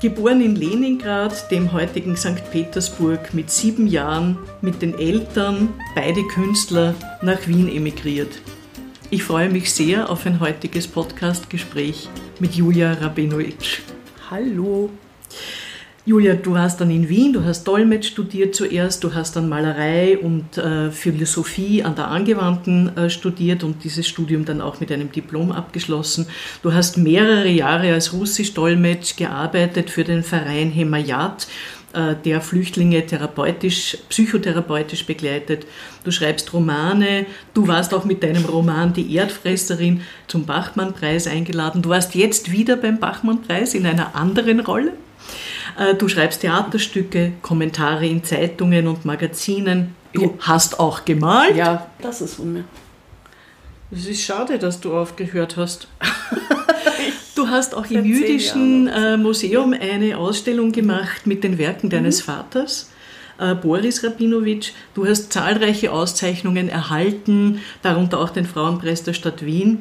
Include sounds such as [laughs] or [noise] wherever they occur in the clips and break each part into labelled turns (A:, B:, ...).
A: Geboren in Leningrad, dem heutigen St. Petersburg, mit sieben Jahren mit den Eltern, beide Künstler, nach Wien emigriert. Ich freue mich sehr auf ein heutiges Podcast-Gespräch mit Julia Rabinovic. Hallo. Julia, du warst dann in Wien, du hast Dolmetsch studiert zuerst, du hast dann Malerei und äh, Philosophie an der Angewandten äh, studiert und dieses Studium dann auch mit einem Diplom abgeschlossen. Du hast mehrere Jahre als Russisch-Dolmetsch gearbeitet für den Verein Hemayat, äh, der Flüchtlinge therapeutisch, psychotherapeutisch begleitet. Du schreibst Romane, du warst auch mit deinem Roman Die Erdfresserin zum Bachmann-Preis eingeladen. Du warst jetzt wieder beim Bachmann-Preis in einer anderen Rolle. Äh, du schreibst Theaterstücke, Kommentare in Zeitungen und Magazinen. Du ja. hast auch gemalt.
B: Ja, das ist von mir.
A: Es ist schade, dass du aufgehört hast. [laughs] du hast auch im jüdischen äh, Museum eine Ausstellung gemacht mit den Werken mhm. deines Vaters. Äh, Boris Rabinowitsch. Du hast zahlreiche Auszeichnungen erhalten, darunter auch den Frauenpreis der Stadt Wien.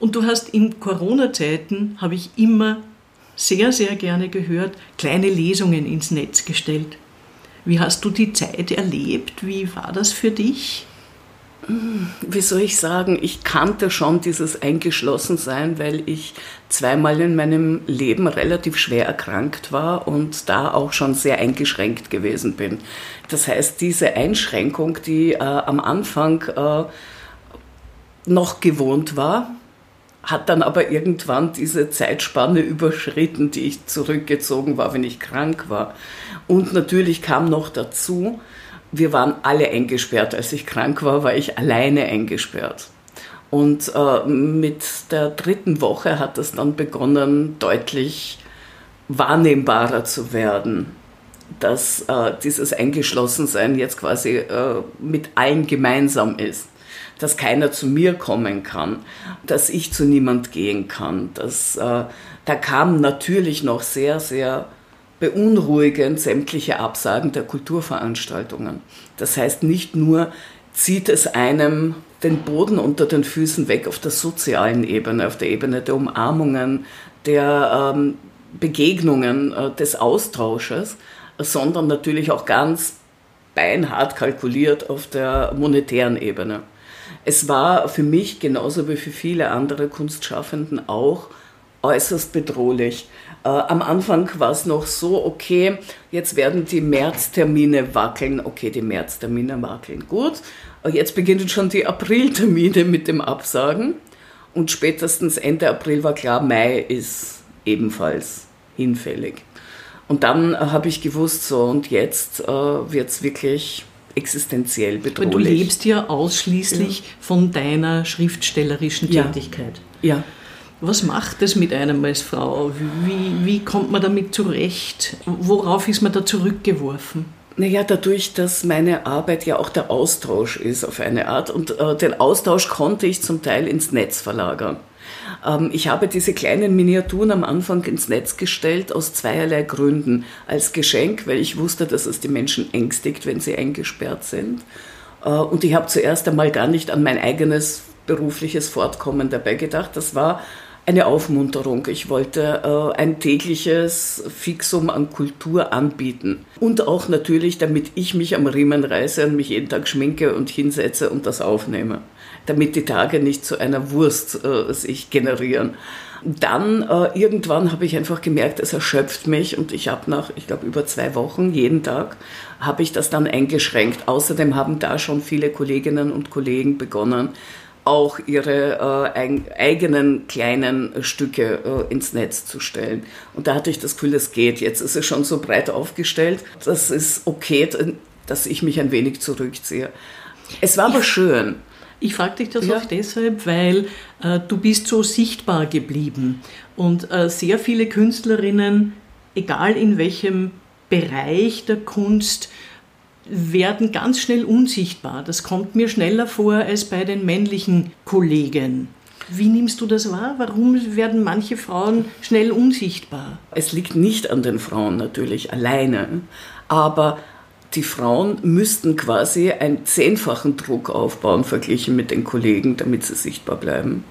A: Und du hast in Corona-Zeiten, habe ich immer sehr, sehr gerne gehört, kleine Lesungen ins Netz gestellt. Wie hast du die Zeit erlebt? Wie war das für dich?
B: Wie soll ich sagen, ich kannte schon dieses Eingeschlossensein, weil ich zweimal in meinem Leben relativ schwer erkrankt war und da auch schon sehr eingeschränkt gewesen bin. Das heißt, diese Einschränkung, die äh, am Anfang äh, noch gewohnt war, hat dann aber irgendwann diese Zeitspanne überschritten, die ich zurückgezogen war, wenn ich krank war. Und natürlich kam noch dazu, wir waren alle eingesperrt. Als ich krank war, war ich alleine eingesperrt. Und äh, mit der dritten Woche hat es dann begonnen, deutlich wahrnehmbarer zu werden, dass äh, dieses Eingeschlossensein jetzt quasi äh, mit allen gemeinsam ist dass keiner zu mir kommen kann, dass ich zu niemand gehen kann. Das, äh, da kamen natürlich noch sehr, sehr beunruhigend sämtliche Absagen der Kulturveranstaltungen. Das heißt, nicht nur zieht es einem den Boden unter den Füßen weg auf der sozialen Ebene, auf der Ebene der Umarmungen, der ähm, Begegnungen, äh, des Austausches, sondern natürlich auch ganz beinhart kalkuliert auf der monetären Ebene es war für mich genauso wie für viele andere Kunstschaffenden auch äußerst bedrohlich. Äh, am Anfang war es noch so, okay, jetzt werden die Märztermine wackeln. Okay, die Märztermine wackeln, gut. Äh, jetzt beginnen schon die Apriltermine mit dem Absagen. Und spätestens Ende April war klar, Mai ist ebenfalls hinfällig. Und dann äh, habe ich gewusst, so und jetzt äh, wird es wirklich existenziell bedrohlich.
A: du lebst ja ausschließlich ja. von deiner schriftstellerischen Tätigkeit.
B: Ja. ja.
A: Was macht es mit einem als Frau? Wie, wie kommt man damit zurecht? Worauf ist man da zurückgeworfen?
B: Naja, dadurch, dass meine Arbeit ja auch der Austausch ist auf eine Art und äh, den Austausch konnte ich zum Teil ins Netz verlagern. Ähm, ich habe diese kleinen Miniaturen am Anfang ins Netz gestellt aus zweierlei Gründen. Als Geschenk, weil ich wusste, dass es die Menschen ängstigt, wenn sie eingesperrt sind. Äh, und ich habe zuerst einmal gar nicht an mein eigenes berufliches Fortkommen dabei gedacht. Das war eine Aufmunterung. Ich wollte äh, ein tägliches Fixum an Kultur anbieten. Und auch natürlich, damit ich mich am Riemen reiße und mich jeden Tag schminke und hinsetze und das aufnehme damit die Tage nicht zu einer Wurst äh, sich generieren. Dann äh, irgendwann habe ich einfach gemerkt, es erschöpft mich und ich habe nach, ich glaube, über zwei Wochen jeden Tag habe ich das dann eingeschränkt. Außerdem haben da schon viele Kolleginnen und Kollegen begonnen, auch ihre äh, eigenen kleinen Stücke äh, ins Netz zu stellen. Und da hatte ich das Gefühl, das geht. Jetzt ist es schon so breit aufgestellt, das ist okay, dass ich mich ein wenig zurückziehe. Es war aber schön.
A: Ich frage dich das ja. auch deshalb, weil äh, du bist so sichtbar geblieben und äh, sehr viele Künstlerinnen, egal in welchem Bereich der Kunst, werden ganz schnell unsichtbar. Das kommt mir schneller vor als bei den männlichen Kollegen. Wie nimmst du das wahr? Warum werden manche Frauen schnell unsichtbar?
B: Es liegt nicht an den Frauen natürlich alleine, aber die Frauen müssten quasi einen zehnfachen Druck aufbauen verglichen mit den Kollegen, damit sie sichtbar bleiben.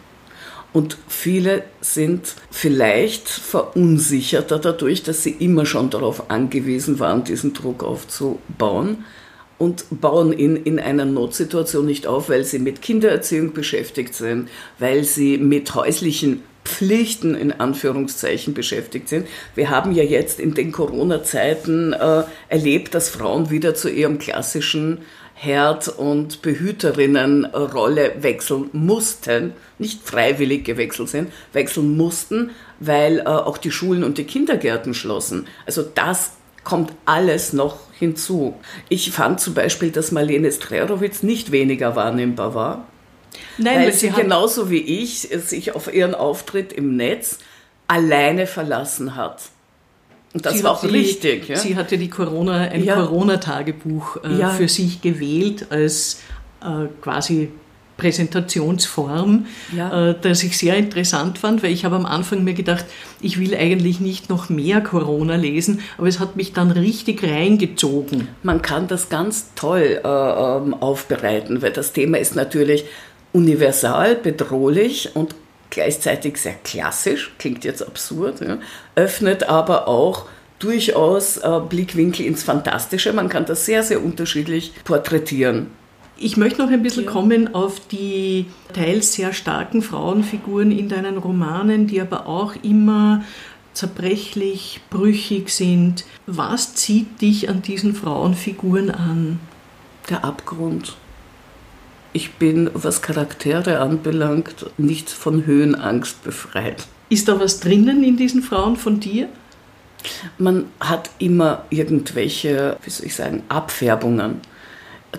B: Und viele sind vielleicht verunsicherter dadurch, dass sie immer schon darauf angewiesen waren, diesen Druck aufzubauen und bauen ihn in einer Notsituation nicht auf, weil sie mit Kindererziehung beschäftigt sind, weil sie mit häuslichen Pflichten in Anführungszeichen beschäftigt sind. Wir haben ja jetzt in den Corona-Zeiten äh, erlebt, dass Frauen wieder zu ihrem klassischen Herd- und Behüterinnenrolle wechseln mussten, nicht freiwillig gewechselt sind, wechseln mussten, weil äh, auch die Schulen und die Kindergärten schlossen. Also das kommt alles noch hinzu. Ich fand zum Beispiel, dass Marlene Strerowitz nicht weniger wahrnehmbar war. Nein, weil sie genauso wie ich sich auf ihren Auftritt im Netz alleine verlassen hat.
A: Und das sie war auch die, richtig. Ja? Sie hatte die Corona, ein ja. Corona-Tagebuch äh, ja. für sich gewählt als äh, quasi Präsentationsform, ja. äh, das ich sehr interessant fand, weil ich habe am Anfang mir gedacht, ich will eigentlich nicht noch mehr Corona lesen, aber es hat mich dann richtig reingezogen.
B: Man kann das ganz toll äh, ähm, aufbereiten, weil das Thema ist natürlich universal, bedrohlich und gleichzeitig sehr klassisch, klingt jetzt absurd, ja, öffnet aber auch durchaus äh, Blickwinkel ins Fantastische. Man kann das sehr, sehr unterschiedlich porträtieren.
A: Ich möchte noch ein bisschen ja. kommen auf die teils sehr starken Frauenfiguren in deinen Romanen, die aber auch immer zerbrechlich, brüchig sind. Was zieht dich an diesen Frauenfiguren an?
B: Der Abgrund. Ich bin, was Charaktere anbelangt, nicht von Höhenangst befreit.
A: Ist da was drinnen in diesen Frauen von dir?
B: Man hat immer irgendwelche, wie soll ich sagen, Abfärbungen.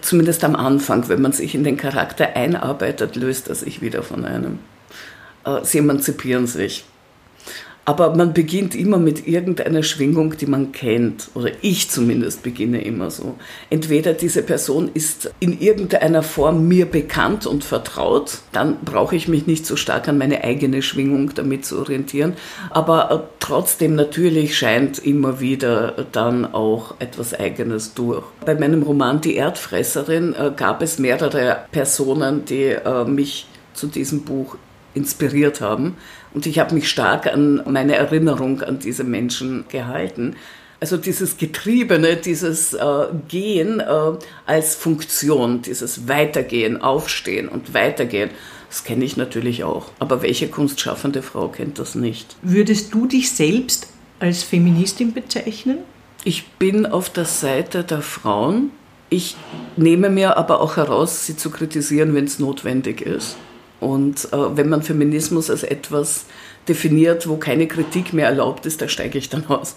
B: Zumindest am Anfang, wenn man sich in den Charakter einarbeitet, löst er sich wieder von einem. Äh, sie emanzipieren sich. Aber man beginnt immer mit irgendeiner Schwingung, die man kennt. Oder ich zumindest beginne immer so. Entweder diese Person ist in irgendeiner Form mir bekannt und vertraut, dann brauche ich mich nicht so stark an meine eigene Schwingung damit zu orientieren. Aber äh, trotzdem natürlich scheint immer wieder dann auch etwas Eigenes durch. Bei meinem Roman Die Erdfresserin äh, gab es mehrere Personen, die äh, mich zu diesem Buch inspiriert haben. Und ich habe mich stark an meine Erinnerung an diese Menschen gehalten. Also dieses Getriebene, dieses äh, Gehen äh, als Funktion, dieses Weitergehen, Aufstehen und Weitergehen, das kenne ich natürlich auch. Aber welche kunstschaffende Frau kennt das nicht?
A: Würdest du dich selbst als Feministin bezeichnen?
B: Ich bin auf der Seite der Frauen. Ich nehme mir aber auch heraus, sie zu kritisieren, wenn es notwendig ist. Und äh, wenn man Feminismus als etwas definiert, wo keine Kritik mehr erlaubt ist, da steige ich dann aus.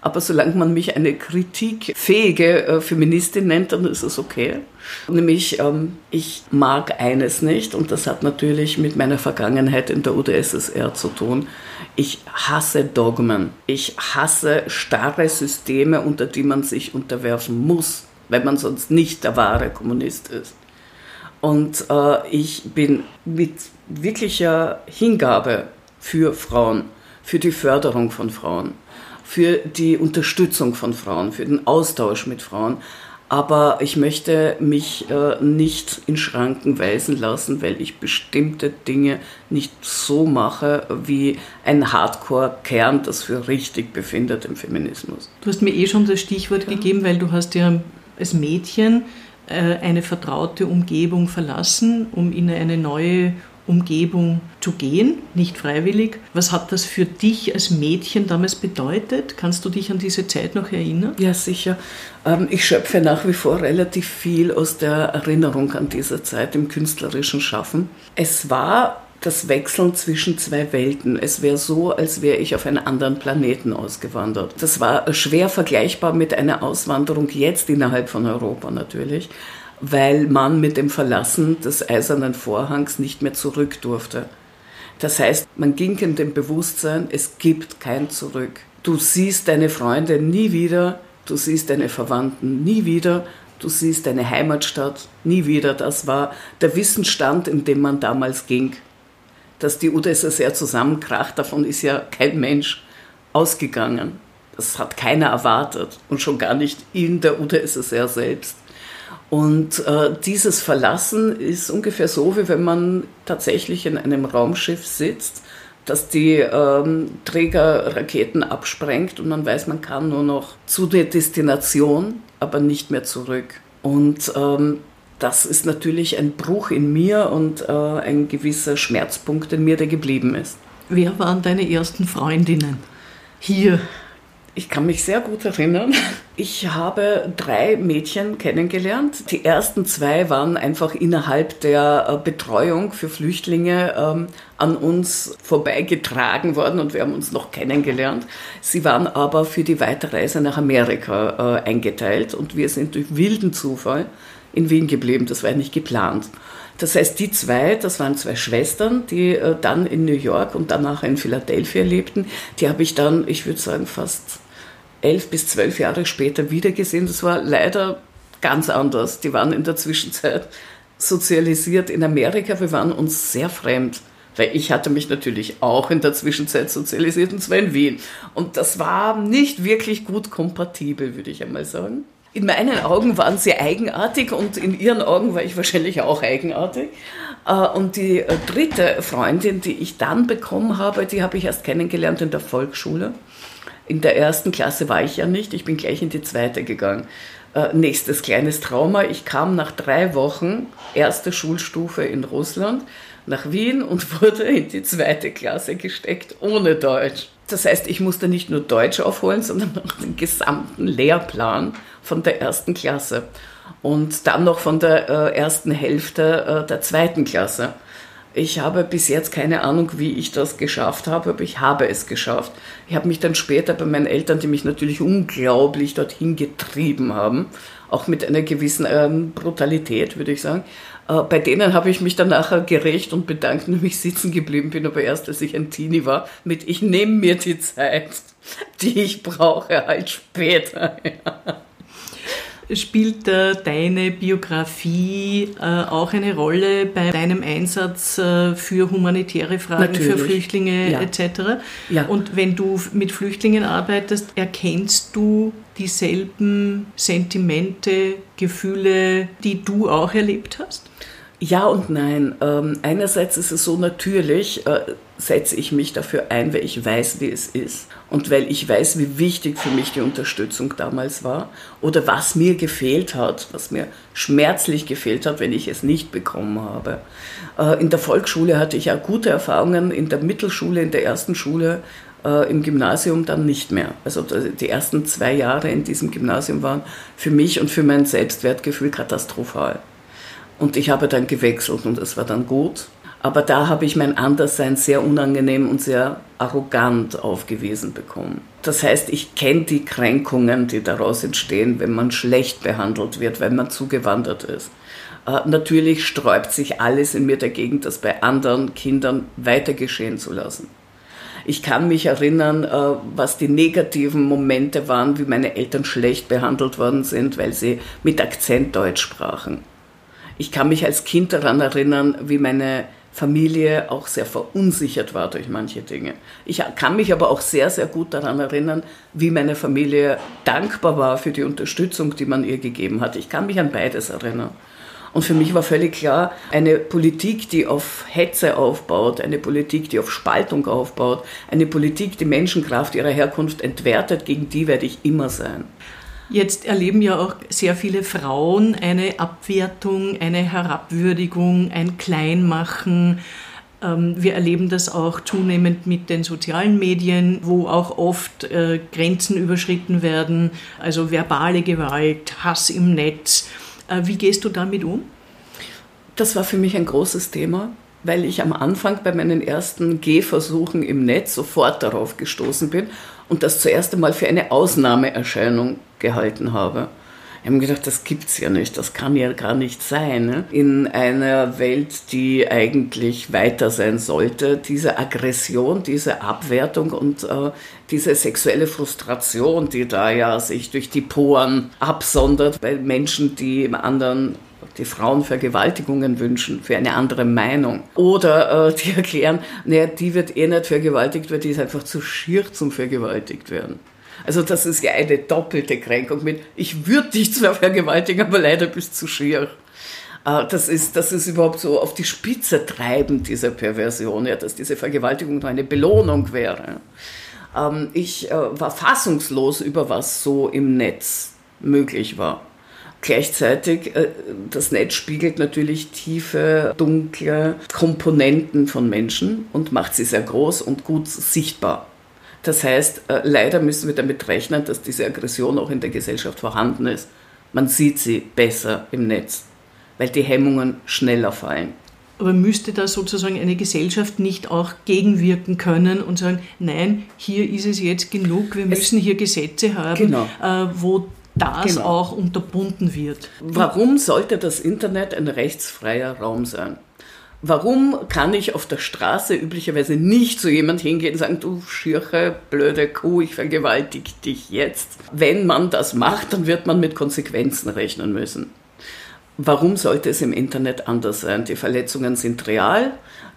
B: Aber solange man mich eine kritikfähige äh, Feministin nennt, dann ist es okay. Nämlich, ähm, ich mag eines nicht, und das hat natürlich mit meiner Vergangenheit in der UdSSR zu tun. Ich hasse Dogmen. Ich hasse starre Systeme, unter die man sich unterwerfen muss, weil man sonst nicht der wahre Kommunist ist. Und äh, ich bin mit wirklicher Hingabe für Frauen, für die Förderung von Frauen, für die Unterstützung von Frauen, für den Austausch mit Frauen. Aber ich möchte mich äh, nicht in Schranken weisen lassen, weil ich bestimmte Dinge nicht so mache, wie ein Hardcore-Kern das für richtig befindet im Feminismus.
A: Du hast mir eh schon das Stichwort ja. gegeben, weil du hast ja als Mädchen eine vertraute Umgebung verlassen, um in eine neue Umgebung zu gehen, nicht freiwillig. Was hat das für dich als Mädchen damals bedeutet? Kannst du dich an diese Zeit noch erinnern?
B: Ja, sicher. Ähm, ich schöpfe nach wie vor relativ viel aus der Erinnerung an diese Zeit im künstlerischen Schaffen. Es war das Wechseln zwischen zwei Welten. Es wäre so, als wäre ich auf einen anderen Planeten ausgewandert. Das war schwer vergleichbar mit einer Auswanderung jetzt innerhalb von Europa natürlich, weil man mit dem Verlassen des eisernen Vorhangs nicht mehr zurück durfte. Das heißt, man ging in dem Bewusstsein, es gibt kein Zurück. Du siehst deine Freunde nie wieder, du siehst deine Verwandten nie wieder, du siehst deine Heimatstadt nie wieder. Das war der Wissensstand, in dem man damals ging dass die UdSSR zusammenkracht, davon ist ja kein Mensch ausgegangen. Das hat keiner erwartet und schon gar nicht in der UdSSR selbst. Und äh, dieses Verlassen ist ungefähr so, wie wenn man tatsächlich in einem Raumschiff sitzt, das die ähm, Trägerraketen absprengt und man weiß, man kann nur noch zu der Destination, aber nicht mehr zurück. Und ähm, das ist natürlich ein Bruch in mir und äh, ein gewisser Schmerzpunkt in mir, der geblieben ist.
A: Wer waren deine ersten Freundinnen hier?
B: Ich kann mich sehr gut erinnern. Ich habe drei Mädchen kennengelernt. Die ersten zwei waren einfach innerhalb der äh, Betreuung für Flüchtlinge ähm, an uns vorbeigetragen worden und wir haben uns noch kennengelernt. Sie waren aber für die Weiterreise nach Amerika äh, eingeteilt und wir sind durch wilden Zufall in Wien geblieben. Das war nicht geplant. Das heißt, die zwei, das waren zwei Schwestern, die äh, dann in New York und danach in Philadelphia lebten, die habe ich dann, ich würde sagen, fast elf bis zwölf Jahre später wiedergesehen. Das war leider ganz anders. Die waren in der Zwischenzeit sozialisiert in Amerika. Wir waren uns sehr fremd. Weil ich hatte mich natürlich auch in der Zwischenzeit sozialisiert, und zwar in Wien. Und das war nicht wirklich gut kompatibel, würde ich einmal sagen. In meinen Augen waren sie eigenartig und in ihren Augen war ich wahrscheinlich auch eigenartig. Äh, und die äh, dritte Freundin, die ich dann bekommen habe, die habe ich erst kennengelernt in der Volksschule. In der ersten Klasse war ich ja nicht, ich bin gleich in die zweite gegangen. Äh, nächstes kleines Trauma, ich kam nach drei Wochen, erste Schulstufe in Russland, nach Wien und [laughs] wurde in die zweite Klasse gesteckt, ohne Deutsch. Das heißt, ich musste nicht nur Deutsch aufholen, sondern [laughs] auch den gesamten Lehrplan von der ersten Klasse und dann noch von der äh, ersten Hälfte äh, der zweiten Klasse. Ich habe bis jetzt keine Ahnung, wie ich das geschafft habe, aber ich habe es geschafft. Ich habe mich dann später bei meinen Eltern, die mich natürlich unglaublich dorthin getrieben haben, auch mit einer gewissen ähm, Brutalität, würde ich sagen, äh, bei denen habe ich mich dann nachher gerecht und bedankt, [laughs] nämlich sitzen geblieben bin, aber erst als ich ein Teenie war, mit ich nehme mir die Zeit, die ich brauche, halt später. [laughs]
A: Spielt äh, deine Biografie äh, auch eine Rolle bei deinem Einsatz äh, für humanitäre Fragen, Natürlich. für Flüchtlinge ja. etc.? Ja. Und wenn du mit Flüchtlingen arbeitest, erkennst du dieselben Sentimente, Gefühle, die du auch erlebt hast?
B: Ja und nein. Ähm, einerseits ist es so natürlich, äh, setze ich mich dafür ein, weil ich weiß, wie es ist und weil ich weiß, wie wichtig für mich die Unterstützung damals war oder was mir gefehlt hat, was mir schmerzlich gefehlt hat, wenn ich es nicht bekommen habe. Äh, in der Volksschule hatte ich auch gute Erfahrungen, in der Mittelschule, in der ersten Schule, äh, im Gymnasium dann nicht mehr. Also die ersten zwei Jahre in diesem Gymnasium waren für mich und für mein Selbstwertgefühl katastrophal. Und ich habe dann gewechselt und es war dann gut. Aber da habe ich mein Anderssein sehr unangenehm und sehr arrogant aufgewiesen bekommen. Das heißt, ich kenne die Kränkungen, die daraus entstehen, wenn man schlecht behandelt wird, wenn man zugewandert ist. Äh, natürlich sträubt sich alles in mir dagegen, das bei anderen Kindern weiter geschehen zu lassen. Ich kann mich erinnern, äh, was die negativen Momente waren, wie meine Eltern schlecht behandelt worden sind, weil sie mit Akzent Deutsch sprachen. Ich kann mich als Kind daran erinnern, wie meine Familie auch sehr verunsichert war durch manche Dinge. Ich kann mich aber auch sehr, sehr gut daran erinnern, wie meine Familie dankbar war für die Unterstützung, die man ihr gegeben hat. Ich kann mich an beides erinnern. Und für mich war völlig klar, eine Politik, die auf Hetze aufbaut, eine Politik, die auf Spaltung aufbaut, eine Politik, die Menschenkraft ihrer Herkunft entwertet, gegen die werde ich immer sein.
A: Jetzt erleben ja auch sehr viele Frauen eine Abwertung, eine Herabwürdigung, ein Kleinmachen. Ähm, wir erleben das auch zunehmend mit den sozialen Medien, wo auch oft äh, Grenzen überschritten werden, also verbale Gewalt, Hass im Netz. Äh, wie gehst du damit um?
B: Das war für mich ein großes Thema, weil ich am Anfang bei meinen ersten Gehversuchen im Netz sofort darauf gestoßen bin und das zuerst einmal für eine Ausnahmeerscheinung gehalten habe. Ich habe mir gedacht, das gibt's ja nicht, das kann ja gar nicht sein. Ne? In einer Welt, die eigentlich weiter sein sollte, diese Aggression, diese Abwertung und äh, diese sexuelle Frustration, die da ja sich durch die Poren absondert, weil Menschen, die im anderen die Frauen Vergewaltigungen wünschen, für eine andere Meinung. Oder äh, die [laughs] erklären, naja, die wird eh nicht vergewaltigt, weil die ist einfach zu schier zum vergewaltigt werden. Also das ist ja eine doppelte Kränkung mit, ich würde dich zwar vergewaltigen, aber leider bist du zu schier. Äh, das ist, das ist überhaupt so auf die Spitze treibend, diese Perversion, ja, dass diese Vergewaltigung nur eine Belohnung wäre. Ähm, ich äh, war fassungslos über was so im Netz möglich war. Gleichzeitig, äh, das Netz spiegelt natürlich tiefe, dunkle Komponenten von Menschen und macht sie sehr groß und gut sichtbar. Das heißt, äh, leider müssen wir damit rechnen, dass diese Aggression auch in der Gesellschaft vorhanden ist. Man sieht sie besser im Netz, weil die Hemmungen schneller fallen.
A: Aber müsste da sozusagen eine Gesellschaft nicht auch gegenwirken können und sagen, nein, hier ist es jetzt genug, wir müssen hier Gesetze haben, genau. Äh, wo das genau. auch unterbunden wird.
B: Warum sollte das Internet ein rechtsfreier Raum sein? Warum kann ich auf der Straße üblicherweise nicht zu jemand hingehen und sagen, du schirche, blöde Kuh, ich vergewaltige dich jetzt? Wenn man das macht, dann wird man mit Konsequenzen rechnen müssen. Warum sollte es im Internet anders sein? Die Verletzungen sind real,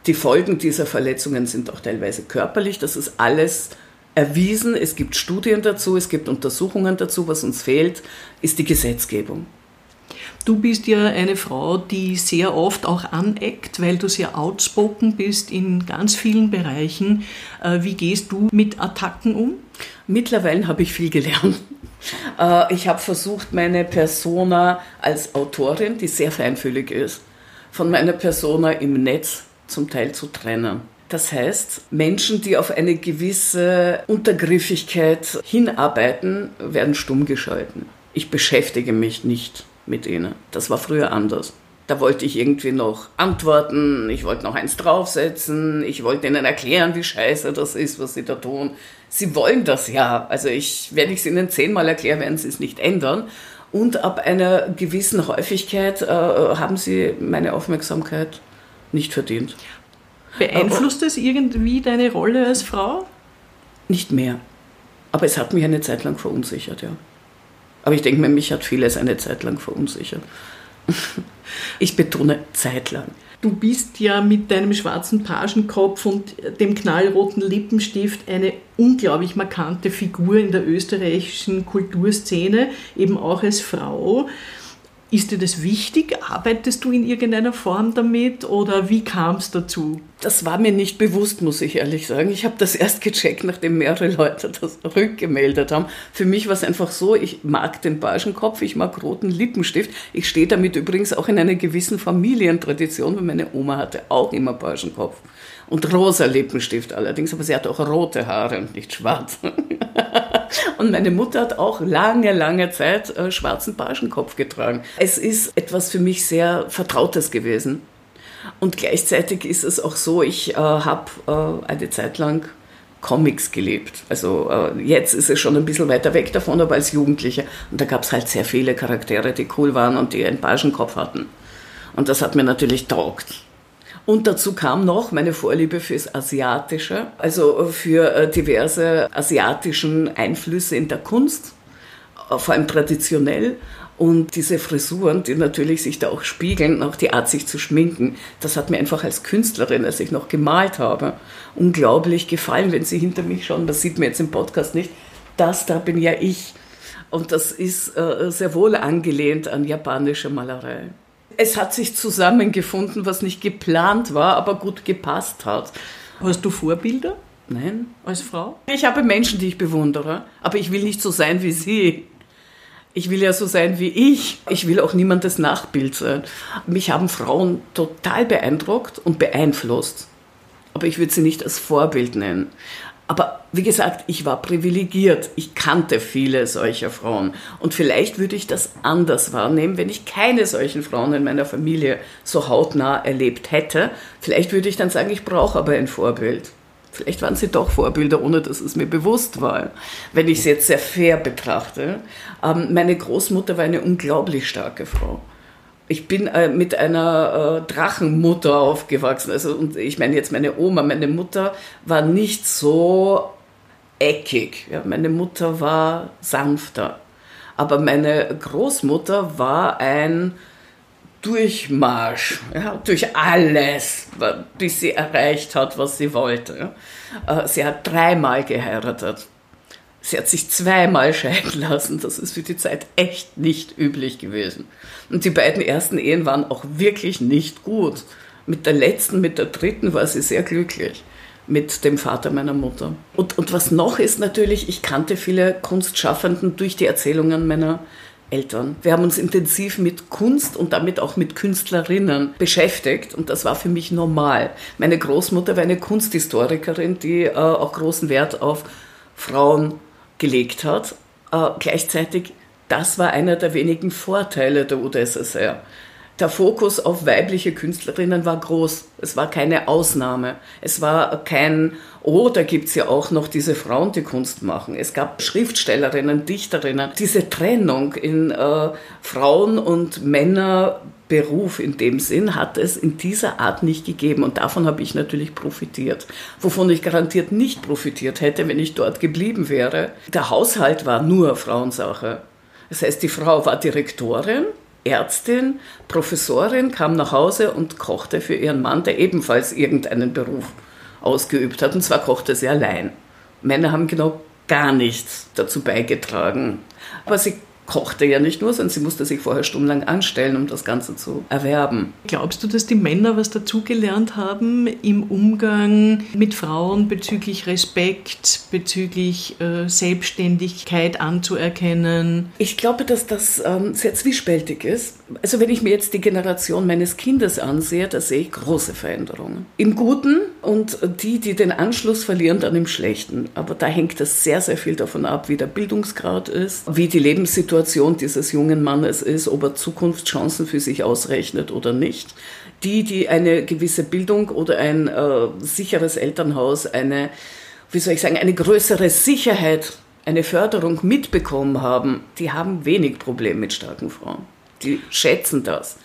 B: die Folgen dieser Verletzungen sind auch teilweise körperlich, das ist alles erwiesen, es gibt Studien dazu, es gibt Untersuchungen dazu. Was uns fehlt, ist die Gesetzgebung.
A: Du bist ja eine Frau, die sehr oft auch aneckt, weil du sehr outspoken bist in ganz vielen Bereichen. Äh, wie gehst du mit Attacken um?
B: Mittlerweile habe ich viel gelernt. Äh, ich habe versucht, meine Persona als Autorin, die sehr feinfühlig ist, von meiner Persona im Netz zum Teil zu trennen. Das heißt, Menschen, die auf eine gewisse Untergriffigkeit hinarbeiten, werden stumm geschalten. Ich beschäftige mich nicht mit ihnen. Das war früher anders. Da wollte ich irgendwie noch antworten, ich wollte noch eins draufsetzen, ich wollte ihnen erklären, wie scheiße das ist, was sie da tun. Sie wollen das ja. Also ich, wenn ich es ihnen zehnmal erkläre, werden sie es nicht ändern. Und ab einer gewissen Häufigkeit äh, haben sie meine Aufmerksamkeit nicht verdient.
A: Beeinflusst es irgendwie deine Rolle als Frau?
B: Nicht mehr. Aber es hat mich eine Zeit lang verunsichert, ja. Aber ich denke mir, mich hat vieles eine Zeit lang verunsichert. [laughs] Ich betone zeitlang.
A: Du bist ja mit deinem schwarzen Pagenkopf und dem knallroten Lippenstift eine unglaublich markante Figur in der österreichischen Kulturszene, eben auch als Frau. Ist dir das wichtig? Arbeitest du in irgendeiner Form damit oder wie kam es dazu?
B: Das war mir nicht bewusst, muss ich ehrlich sagen. Ich habe das [laughs] erst gecheckt, nachdem mehrere Leute das rückgemeldet haben. Für mich war es einfach so, ich mag den Barschenkopf, ich mag roten Lippenstift. Ich stehe damit übrigens auch in einer gewissen Familientradition, weil meine Oma hatte auch immer Barschenkopf und rosa Lippenstift allerdings, aber sie hat auch rote Haare und nicht schwarz. [laughs] [laughs] und meine Mutter hat auch lange, lange Zeit äh, schwarzen Pagenkopf getragen. Es ist etwas für mich sehr Vertrautes gewesen. Und gleichzeitig ist es auch so, ich äh, habe äh, eine Zeit lang Comics gelebt. Also äh, jetzt ist es schon ein bisschen weiter weg davon, aber als Jugendliche. Und da gab es halt sehr viele Charaktere, die cool waren und die einen Pagenkopf hatten. Und das hat mir natürlich taugt. Und dazu kam noch meine Vorliebe fürs Asiatische, also für äh, diverse asiatischen Einflüsse in der Kunst, äh, vor allem traditionell. Und diese Frisuren, die natürlich sich da auch spiegeln, auch die Art, sich zu schminken, das hat mir einfach als Künstlerin, als ich noch gemalt habe, unglaublich gefallen. Wenn Sie hinter mich schauen, das sieht man jetzt im Podcast nicht, das da bin ja ich. Und das ist äh, sehr wohl angelehnt an japanische Malerei es hat sich zusammengefunden, was nicht geplant war, aber gut gepasst hat.
A: Hast du Vorbilder?
B: Nein.
A: Als Frau?
B: Ich habe Menschen, die ich bewundere, aber ich will nicht so sein wie sie. Ich will ja so sein wie ich. Ich will auch niemandes Nachbild sein. Mich haben Frauen total beeindruckt und beeinflusst. Aber ich würde sie nicht als Vorbild nennen. Aber wie gesagt, ich war privilegiert. Ich kannte viele solcher Frauen. Und vielleicht würde ich das anders wahrnehmen, wenn ich keine solchen Frauen in meiner Familie so hautnah erlebt hätte. Vielleicht würde ich dann sagen, ich brauche aber ein Vorbild. Vielleicht waren sie doch Vorbilder, ohne dass es mir bewusst war, wenn ich es jetzt sehr fair betrachte. Ähm, meine Großmutter war eine unglaublich starke Frau ich bin äh, mit einer äh, Drachenmutter aufgewachsen. Also, und ich meine jetzt meine Oma, meine Mutter war nicht so eckig. Ja, meine Mutter war sanfter. Aber meine Großmutter war ein Durchmarsch, ja, durch alles, bis sie erreicht hat, was sie wollte. Äh, sie hat dreimal geheiratet. Sie hat sich zweimal scheiden lassen. Das ist für die Zeit echt nicht üblich gewesen. Und die beiden ersten Ehen waren auch wirklich nicht gut. Mit der letzten, mit der dritten war sie sehr glücklich. Mit dem Vater meiner Mutter. Und, und was noch ist natürlich, ich kannte viele Kunstschaffenden durch die Erzählungen meiner Eltern. Wir haben uns intensiv mit Kunst und damit auch mit Künstlerinnen beschäftigt und das war für mich normal. Meine Großmutter war eine Kunsthistorikerin, die äh, auch großen Wert auf Frauen gelegt hat. Äh, gleichzeitig, das war einer der wenigen Vorteile der UdSSR. Der Fokus auf weibliche Künstlerinnen war groß. Es war keine Ausnahme. Es war kein, oh, da gibt es ja auch noch diese Frauen, die Kunst machen. Es gab Schriftstellerinnen, Dichterinnen. Diese Trennung in äh, Frauen- und Männerberuf in dem Sinn hat es in dieser Art nicht gegeben. Und davon habe ich natürlich profitiert. Wovon ich garantiert nicht profitiert hätte, wenn ich dort geblieben wäre. Der Haushalt war nur Frauensache. Das heißt, die Frau war Direktorin Ärztin, Professorin, kam nach Hause und kochte für ihren Mann, der ebenfalls irgendeinen Beruf ausgeübt hat. Und zwar kochte sie allein. Männer haben genau gar nichts dazu beigetragen. Aber sie kochte ja nicht nur, sondern sie musste sich vorher stundenlang anstellen, um das Ganze zu erwerben.
A: Glaubst du, dass die Männer was dazugelernt haben im Umgang mit Frauen bezüglich Respekt, bezüglich äh, Selbstständigkeit anzuerkennen?
B: Ich glaube, dass das ähm, sehr zwiespältig ist. Also wenn ich mir jetzt die Generation meines Kindes ansehe, da sehe ich große Veränderungen. Im Guten und die, die den Anschluss verlieren, dann im Schlechten. Aber da hängt das sehr, sehr viel davon ab, wie der Bildungsgrad ist, wie die Lebenssituation Situation dieses jungen Mannes ist, ob er Zukunftschancen für sich ausrechnet oder nicht. Die, die eine gewisse Bildung oder ein äh, sicheres Elternhaus, eine, wie soll ich sagen, eine größere Sicherheit, eine Förderung mitbekommen haben, die haben wenig Probleme mit starken Frauen. Die schätzen das.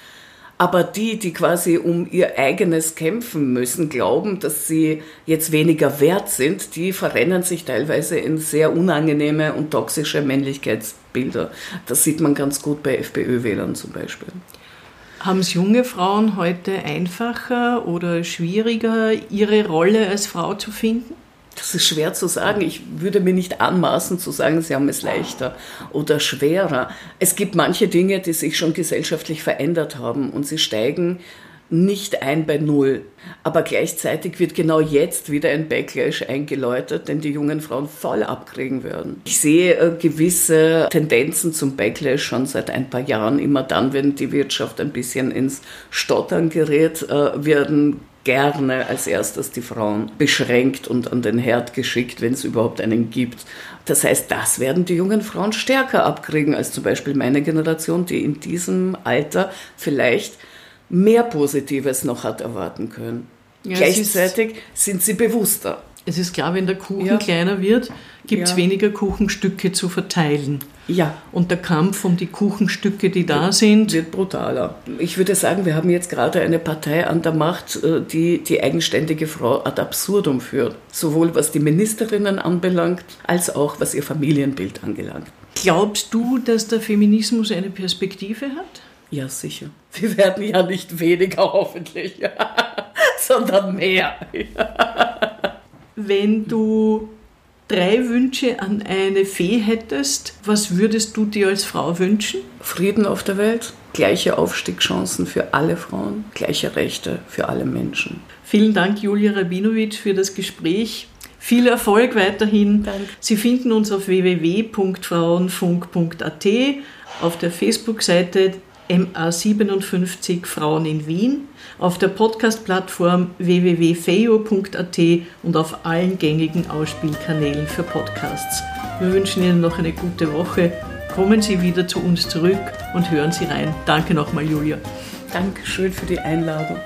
B: Aber die, die quasi um ihr eigenes kämpfen müssen, glauben, dass sie jetzt weniger wert sind, die verrennen sich teilweise in sehr unangenehme und toxische Männlichkeitsbilder. Das sieht man ganz gut bei FPÖ-Wählern zum Beispiel.
A: Haben es junge Frauen heute einfacher oder schwieriger, ihre Rolle als Frau zu finden?
B: Das ist schwer zu sagen. Ich würde mir nicht anmaßen zu sagen, sie haben es leichter oder schwerer. Es gibt manche Dinge, die sich schon gesellschaftlich verändert haben und sie steigen nicht ein bei Null. Aber gleichzeitig wird genau jetzt wieder ein Backlash eingeläutet, den die jungen Frauen voll abkriegen werden. Ich sehe äh, gewisse Tendenzen zum Backlash schon seit ein paar Jahren. Immer dann, wenn die Wirtschaft ein bisschen ins Stottern gerät, äh, werden gerne als erstes die Frauen beschränkt und an den Herd geschickt, wenn es überhaupt einen gibt. Das heißt, das werden die jungen Frauen stärker abkriegen als zum Beispiel meine Generation, die in diesem Alter vielleicht mehr Positives noch hat erwarten können. Ja, Gleichzeitig sind sie bewusster.
A: Es ist klar, wenn der Kuchen ja. kleiner wird, gibt es ja. weniger Kuchenstücke zu verteilen.
B: Ja.
A: Und der Kampf um die Kuchenstücke, die da sind,
B: wird brutaler. Ich würde sagen, wir haben jetzt gerade eine Partei an der Macht, äh, die die eigenständige Frau ad absurdum führt. Sowohl was die Ministerinnen anbelangt, als auch was ihr Familienbild angelangt.
A: Glaubst du, dass der Feminismus eine Perspektive hat?
B: Ja, sicher. Wir werden ja nicht weniger hoffentlich, [laughs] sondern mehr. [laughs]
A: Wenn du drei Wünsche an eine Fee hättest, was würdest du dir als Frau wünschen?
B: Frieden auf der Welt, gleiche Aufstiegschancen für alle Frauen, gleiche Rechte für alle Menschen.
A: Vielen Dank, Julia Rabinowitsch, für das Gespräch. Viel Erfolg weiterhin. Dank. Sie finden uns auf www.frauenfunk.at, auf der Facebook-Seite MA57 Frauen in Wien, auf der Podcast-Plattform www.feo.at und auf allen gängigen Ausspielkanälen für Podcasts. Wir wünschen Ihnen noch eine gute Woche. Kommen Sie wieder zu uns zurück und hören Sie rein. Danke nochmal, Julia.
B: Dankeschön für die Einladung.